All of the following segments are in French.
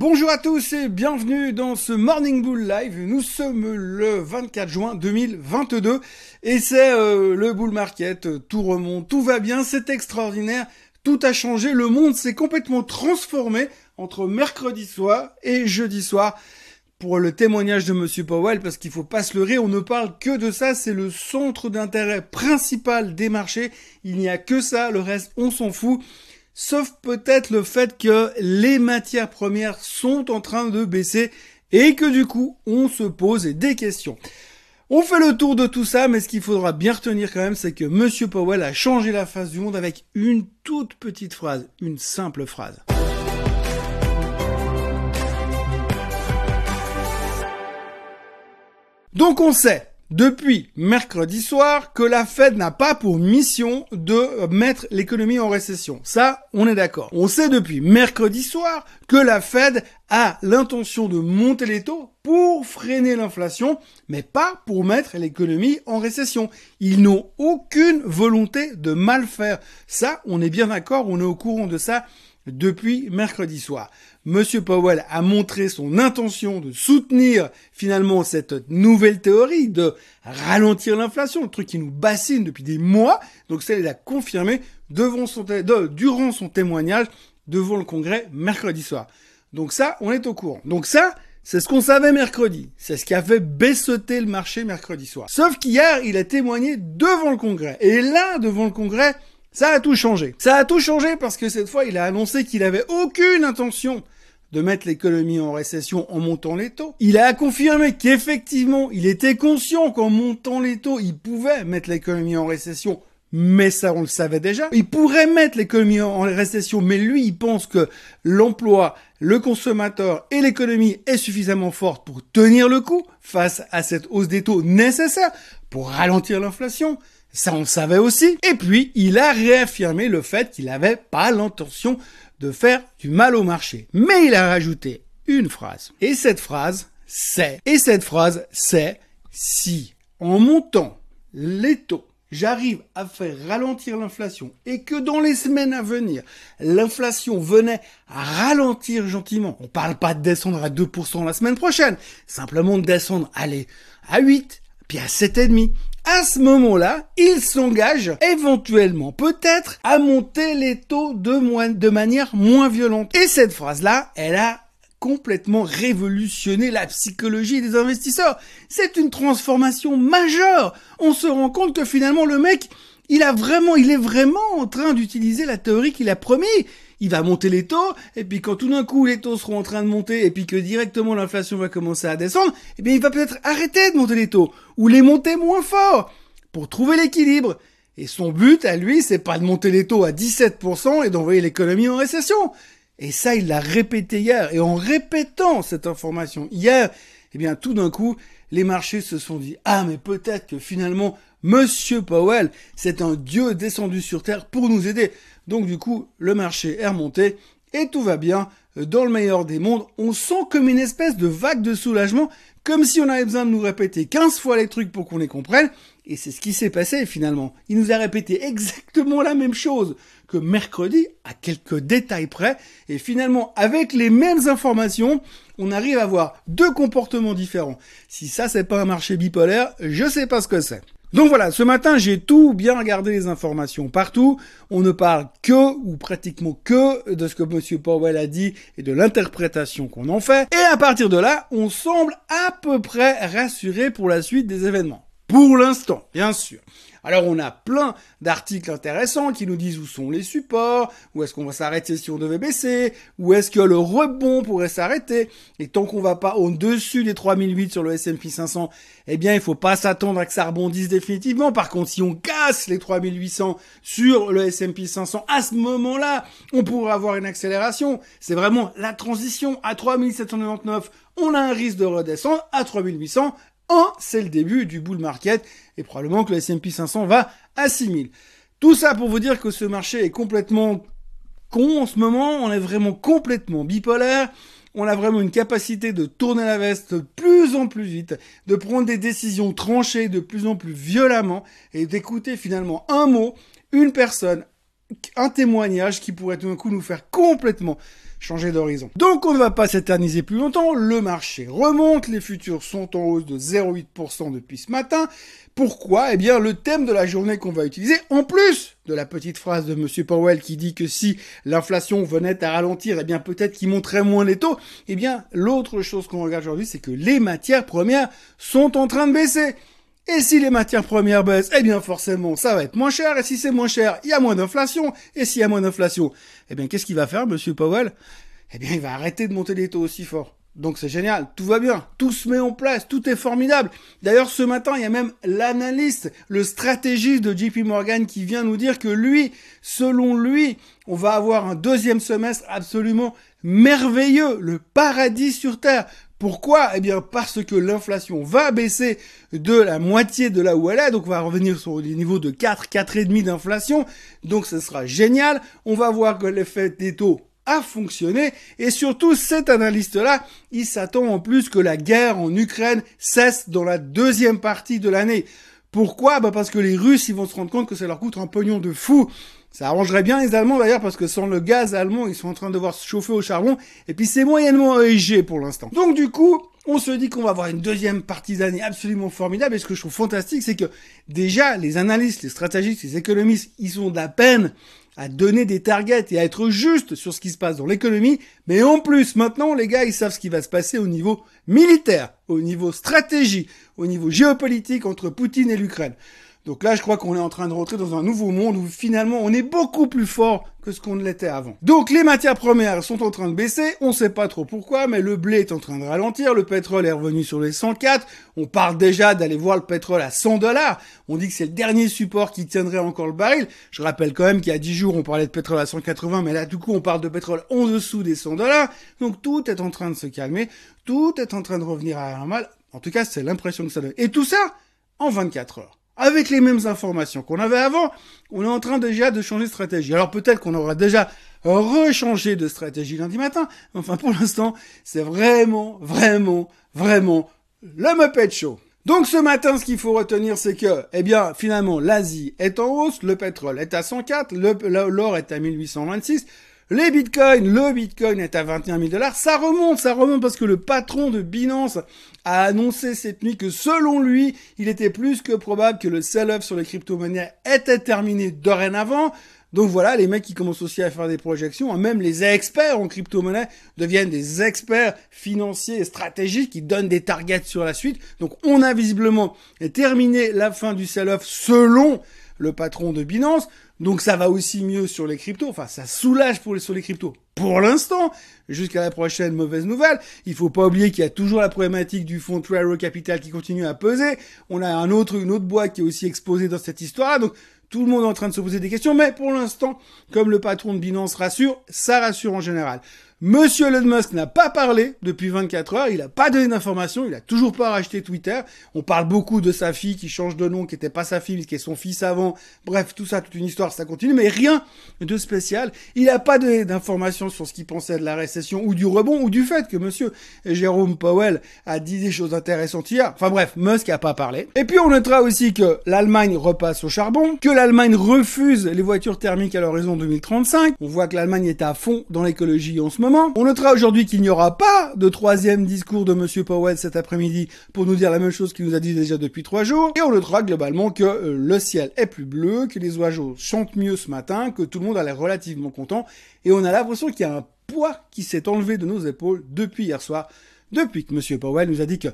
Bonjour à tous et bienvenue dans ce Morning Bull Live. Nous sommes le 24 juin 2022 et c'est euh, le bull market. Tout remonte, tout va bien, c'est extraordinaire. Tout a changé, le monde s'est complètement transformé entre mercredi soir et jeudi soir pour le témoignage de Monsieur Powell, parce qu'il faut pas se leurrer, on ne parle que de ça, c'est le centre d'intérêt principal des marchés, il n'y a que ça, le reste on s'en fout. Sauf peut-être le fait que les matières premières sont en train de baisser et que du coup, on se pose des questions. On fait le tour de tout ça, mais ce qu'il faudra bien retenir quand même, c'est que Monsieur Powell a changé la face du monde avec une toute petite phrase, une simple phrase. Donc on sait depuis mercredi soir que la Fed n'a pas pour mission de mettre l'économie en récession. Ça, on est d'accord. On sait depuis mercredi soir que la Fed a l'intention de monter les taux pour freiner l'inflation, mais pas pour mettre l'économie en récession. Ils n'ont aucune volonté de mal faire. Ça, on est bien d'accord, on est au courant de ça depuis mercredi soir. Monsieur Powell a montré son intention de soutenir finalement cette nouvelle théorie de ralentir l'inflation, le truc qui nous bassine depuis des mois. Donc ça, il a confirmé devant son durant son témoignage devant le Congrès mercredi soir. Donc ça, on est au courant. Donc ça, c'est ce qu'on savait mercredi. C'est ce qui a fait le marché mercredi soir. Sauf qu'hier, il a témoigné devant le Congrès. Et là, devant le Congrès, ça a tout changé. Ça a tout changé parce que cette fois, il a annoncé qu'il avait aucune intention de mettre l'économie en récession en montant les taux. Il a confirmé qu'effectivement, il était conscient qu'en montant les taux, il pouvait mettre l'économie en récession. Mais ça, on le savait déjà. Il pourrait mettre l'économie en récession, mais lui, il pense que l'emploi, le consommateur et l'économie est suffisamment forte pour tenir le coup face à cette hausse des taux nécessaire pour ralentir l'inflation. Ça, on le savait aussi. Et puis, il a réaffirmé le fait qu'il n'avait pas l'intention de faire du mal au marché. Mais il a rajouté une phrase. Et cette phrase, c'est, et cette phrase, c'est, si, en montant les taux, j'arrive à faire ralentir l'inflation et que dans les semaines à venir, l'inflation venait à ralentir gentiment, on parle pas de descendre à 2% la semaine prochaine, simplement de descendre, allez, à 8, puis à 7,5, à ce moment-là, il s'engage éventuellement, peut-être, à monter les taux de, manière moins violente. Et cette phrase-là, elle a complètement révolutionné la psychologie des investisseurs. C'est une transformation majeure. On se rend compte que finalement le mec, il a vraiment, il est vraiment en train d'utiliser la théorie qu'il a promis il va monter les taux, et puis quand tout d'un coup les taux seront en train de monter, et puis que directement l'inflation va commencer à descendre, eh bien il va peut-être arrêter de monter les taux, ou les monter moins fort, pour trouver l'équilibre. Et son but à lui, c'est pas de monter les taux à 17% et d'envoyer l'économie en récession. Et ça, il l'a répété hier. Et en répétant cette information hier, eh bien, tout d'un coup, les marchés se sont dit, ah, mais peut-être que finalement, Monsieur Powell, c'est un dieu descendu sur Terre pour nous aider. Donc du coup, le marché est remonté et tout va bien. Dans le meilleur des mondes, on sent comme une espèce de vague de soulagement, comme si on avait besoin de nous répéter 15 fois les trucs pour qu'on les comprenne. Et c'est ce qui s'est passé finalement. Il nous a répété exactement la même chose que mercredi, à quelques détails près. Et finalement, avec les mêmes informations, on arrive à avoir deux comportements différents. Si ça, c'est pas un marché bipolaire, je sais pas ce que c'est. Donc voilà, ce matin, j'ai tout bien regardé les informations partout. On ne parle que, ou pratiquement que, de ce que M. Powell a dit et de l'interprétation qu'on en fait. Et à partir de là, on semble à peu près rassuré pour la suite des événements. Pour l'instant, bien sûr. Alors on a plein d'articles intéressants qui nous disent où sont les supports, où est-ce qu'on va s'arrêter si on devait baisser, où est-ce que le rebond pourrait s'arrêter. Et tant qu'on va pas au-dessus des 3008 sur le S&P 500, eh bien il faut pas s'attendre à que ça rebondisse définitivement. Par contre, si on casse les 3800 sur le S&P 500, à ce moment-là, on pourra avoir une accélération. C'est vraiment la transition à 3799 on a un risque de redescendre à 3800 c'est le début du bull market et probablement que le S&P 500 va à 6000. Tout ça pour vous dire que ce marché est complètement con en ce moment, on est vraiment complètement bipolaire. On a vraiment une capacité de tourner la veste de plus en plus vite, de prendre des décisions tranchées de plus en plus violemment et d'écouter finalement un mot, une personne, un témoignage qui pourrait tout d'un coup nous faire complètement changer d'horizon. Donc on ne va pas s'éterniser plus longtemps, le marché remonte, les futurs sont en hausse de 0,8% depuis ce matin. Pourquoi? Eh bien le thème de la journée qu'on va utiliser, en plus de la petite phrase de Monsieur Powell qui dit que si l'inflation venait à ralentir, eh bien peut-être qu'il monterait moins les taux, eh bien l'autre chose qu'on regarde aujourd'hui, c'est que les matières premières sont en train de baisser. Et si les matières premières baissent, eh bien forcément, ça va être moins cher. Et si c'est moins cher, il y a moins d'inflation. Et s'il y a moins d'inflation, eh bien qu'est-ce qu'il va faire, Monsieur Powell? Eh bien, il va arrêter de monter les taux aussi fort. Donc c'est génial, tout va bien, tout se met en place, tout est formidable. D'ailleurs, ce matin, il y a même l'analyste, le stratégiste de JP Morgan qui vient nous dire que lui, selon lui, on va avoir un deuxième semestre absolument merveilleux, le paradis sur Terre. Pourquoi? Eh bien parce que l'inflation va baisser de la moitié de là où elle est, donc on va revenir sur des niveaux de 4, 4,5 d'inflation, donc ce sera génial. On va voir que l'effet des taux a fonctionné et surtout cet analyste-là, il s'attend en plus que la guerre en Ukraine cesse dans la deuxième partie de l'année. Pourquoi? Bah Parce que les Russes, ils vont se rendre compte que ça leur coûte un pognon de fou. Ça arrangerait bien les Allemands d'ailleurs parce que sans le gaz allemand, ils sont en train de devoir se chauffer au charbon. Et puis c'est moyennement EIG pour l'instant. Donc du coup, on se dit qu'on va avoir une deuxième partie d'année absolument formidable. Et ce que je trouve fantastique, c'est que déjà les analystes, les stratégistes, les économistes, ils sont d'à peine à donner des targets et à être justes sur ce qui se passe dans l'économie, mais en plus maintenant les gars ils savent ce qui va se passer au niveau militaire, au niveau stratégie, au niveau géopolitique entre Poutine et l'Ukraine. Donc là, je crois qu'on est en train de rentrer dans un nouveau monde où finalement on est beaucoup plus fort que ce qu'on ne l'était avant. Donc les matières premières sont en train de baisser, on sait pas trop pourquoi, mais le blé est en train de ralentir, le pétrole est revenu sur les 104, on parle déjà d'aller voir le pétrole à 100 dollars, on dit que c'est le dernier support qui tiendrait encore le baril. Je rappelle quand même qu'il y a 10 jours on parlait de pétrole à 180, mais là du coup on parle de pétrole en dessous des 100 dollars, donc tout est en train de se calmer, tout est en train de revenir à normal, en tout cas c'est l'impression que ça donne. Et tout ça en 24 heures avec les mêmes informations qu'on avait avant, on est en train déjà de changer de stratégie. Alors peut-être qu'on aura déjà rechangé de stratégie lundi matin, enfin pour l'instant, c'est vraiment, vraiment, vraiment le Muppet Show. Donc ce matin, ce qu'il faut retenir, c'est que, eh bien, finalement, l'Asie est en hausse, le pétrole est à 104, l'or est à 1826, les bitcoins, le bitcoin est à 21 000 dollars. Ça remonte, ça remonte parce que le patron de Binance a annoncé cette nuit que selon lui, il était plus que probable que le sell-off sur les crypto-monnaies était terminé dorénavant. Donc voilà, les mecs qui commencent aussi à faire des projections, hein, même les experts en crypto-monnaie deviennent des experts financiers et stratégiques qui donnent des targets sur la suite. Donc on a visiblement terminé la fin du sell-off selon le patron de Binance. Donc ça va aussi mieux sur les cryptos. Enfin, ça soulage pour les, sur les cryptos. Pour l'instant, jusqu'à la prochaine mauvaise nouvelle, il faut pas oublier qu'il y a toujours la problématique du fonds Traro Capital qui continue à peser. On a un autre, une autre boîte qui est aussi exposée dans cette histoire. Donc tout le monde est en train de se poser des questions, mais pour l'instant, comme le patron de Binance rassure, ça rassure en général. Monsieur Elon Musk n'a pas parlé depuis 24 heures, il n'a pas donné d'informations, il a toujours pas racheté Twitter. On parle beaucoup de sa fille qui change de nom, qui n'était pas sa fille, mais qui est son fils avant. Bref, tout ça, toute une histoire, ça continue, mais rien de spécial. Il n'a pas donné d'informations sur ce qu'il pensait de la récession ou du rebond ou du fait que monsieur Jérôme Powell a dit des choses intéressantes hier. Enfin bref, Musk n'a pas parlé. Et puis on notera aussi que l'Allemagne repasse au charbon, que l'Allemagne refuse les voitures thermiques à l'horizon 2035. On voit que l'Allemagne est à fond dans l'écologie en ce moment. On notera aujourd'hui qu'il n'y aura pas de troisième discours de Monsieur Powell cet après-midi pour nous dire la même chose qu'il nous a dit déjà depuis trois jours. Et on notera globalement que euh, le ciel est plus bleu, que les oiseaux chantent mieux ce matin, que tout le monde a l'air relativement content. Et on a l'impression qu'il y a un poids qui s'est enlevé de nos épaules depuis hier soir, depuis que Monsieur Powell nous a dit que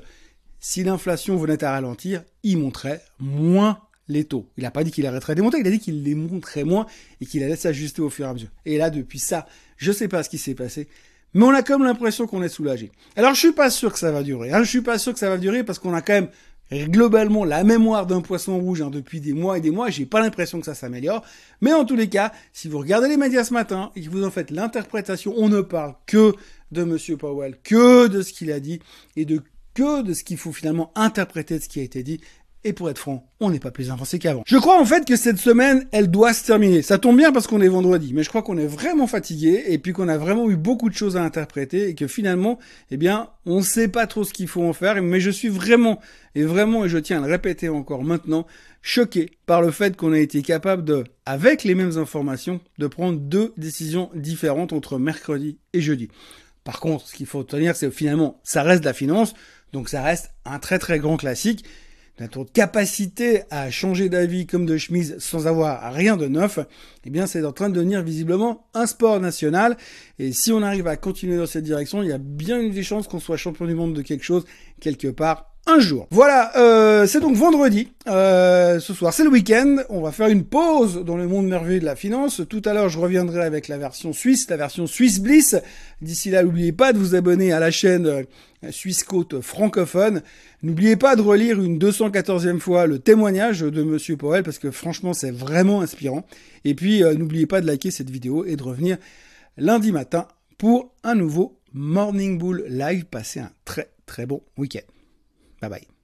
si l'inflation venait à ralentir, il monterait moins les taux. Il n'a pas dit qu'il arrêterait de monter, il a dit qu'il les monterait moins et qu'il allait s'ajuster au fur et à mesure. Et là, depuis ça, je sais pas ce qui s'est passé, mais on a comme l'impression qu'on est soulagé. Alors je suis pas sûr que ça va durer. Hein. Je suis pas sûr que ça va durer parce qu'on a quand même globalement la mémoire d'un poisson rouge hein, depuis des mois et des mois. J'ai pas l'impression que ça s'améliore. Mais en tous les cas, si vous regardez les médias ce matin et que vous en faites l'interprétation, on ne parle que de Monsieur Powell, que de ce qu'il a dit et de que de ce qu'il faut finalement interpréter de ce qui a été dit Et pour être franc, on n'est pas plus avancé qu'avant. Je crois en fait que cette semaine, elle doit se terminer. Ça tombe bien parce qu'on est vendredi, mais je crois qu'on est vraiment fatigué et puis qu'on a vraiment eu beaucoup de choses à interpréter et que finalement, eh bien, on sait pas trop ce qu'il faut en faire. Mais je suis vraiment, et vraiment, et je tiens à le répéter encore maintenant, choqué par le fait qu'on a été capable de, avec les mêmes informations, de prendre deux décisions différentes entre mercredi et jeudi. Par contre, ce qu'il faut tenir, c'est finalement, ça reste de la finance, donc ça reste un très très grand classique. Notre capacité à changer d'avis comme de chemise sans avoir rien de neuf, eh bien c'est en train de devenir visiblement un sport national. Et si on arrive à continuer dans cette direction, il y a bien une des chances qu'on soit champion du monde de quelque chose quelque part un jour. Voilà, euh, c'est donc vendredi. Euh, ce soir, c'est le week-end. On va faire une pause dans le monde merveilleux de la finance. Tout à l'heure, je reviendrai avec la version suisse, la version Suisse Bliss. D'ici là, n'oubliez pas de vous abonner à la chaîne euh, Suisse Côte francophone. N'oubliez pas de relire une 214e fois le témoignage de Monsieur Powell parce que franchement, c'est vraiment inspirant. Et puis, n'oubliez pas de liker cette vidéo et de revenir lundi matin pour un nouveau Morning Bull Live. Passez un très très bon week-end. Bye bye.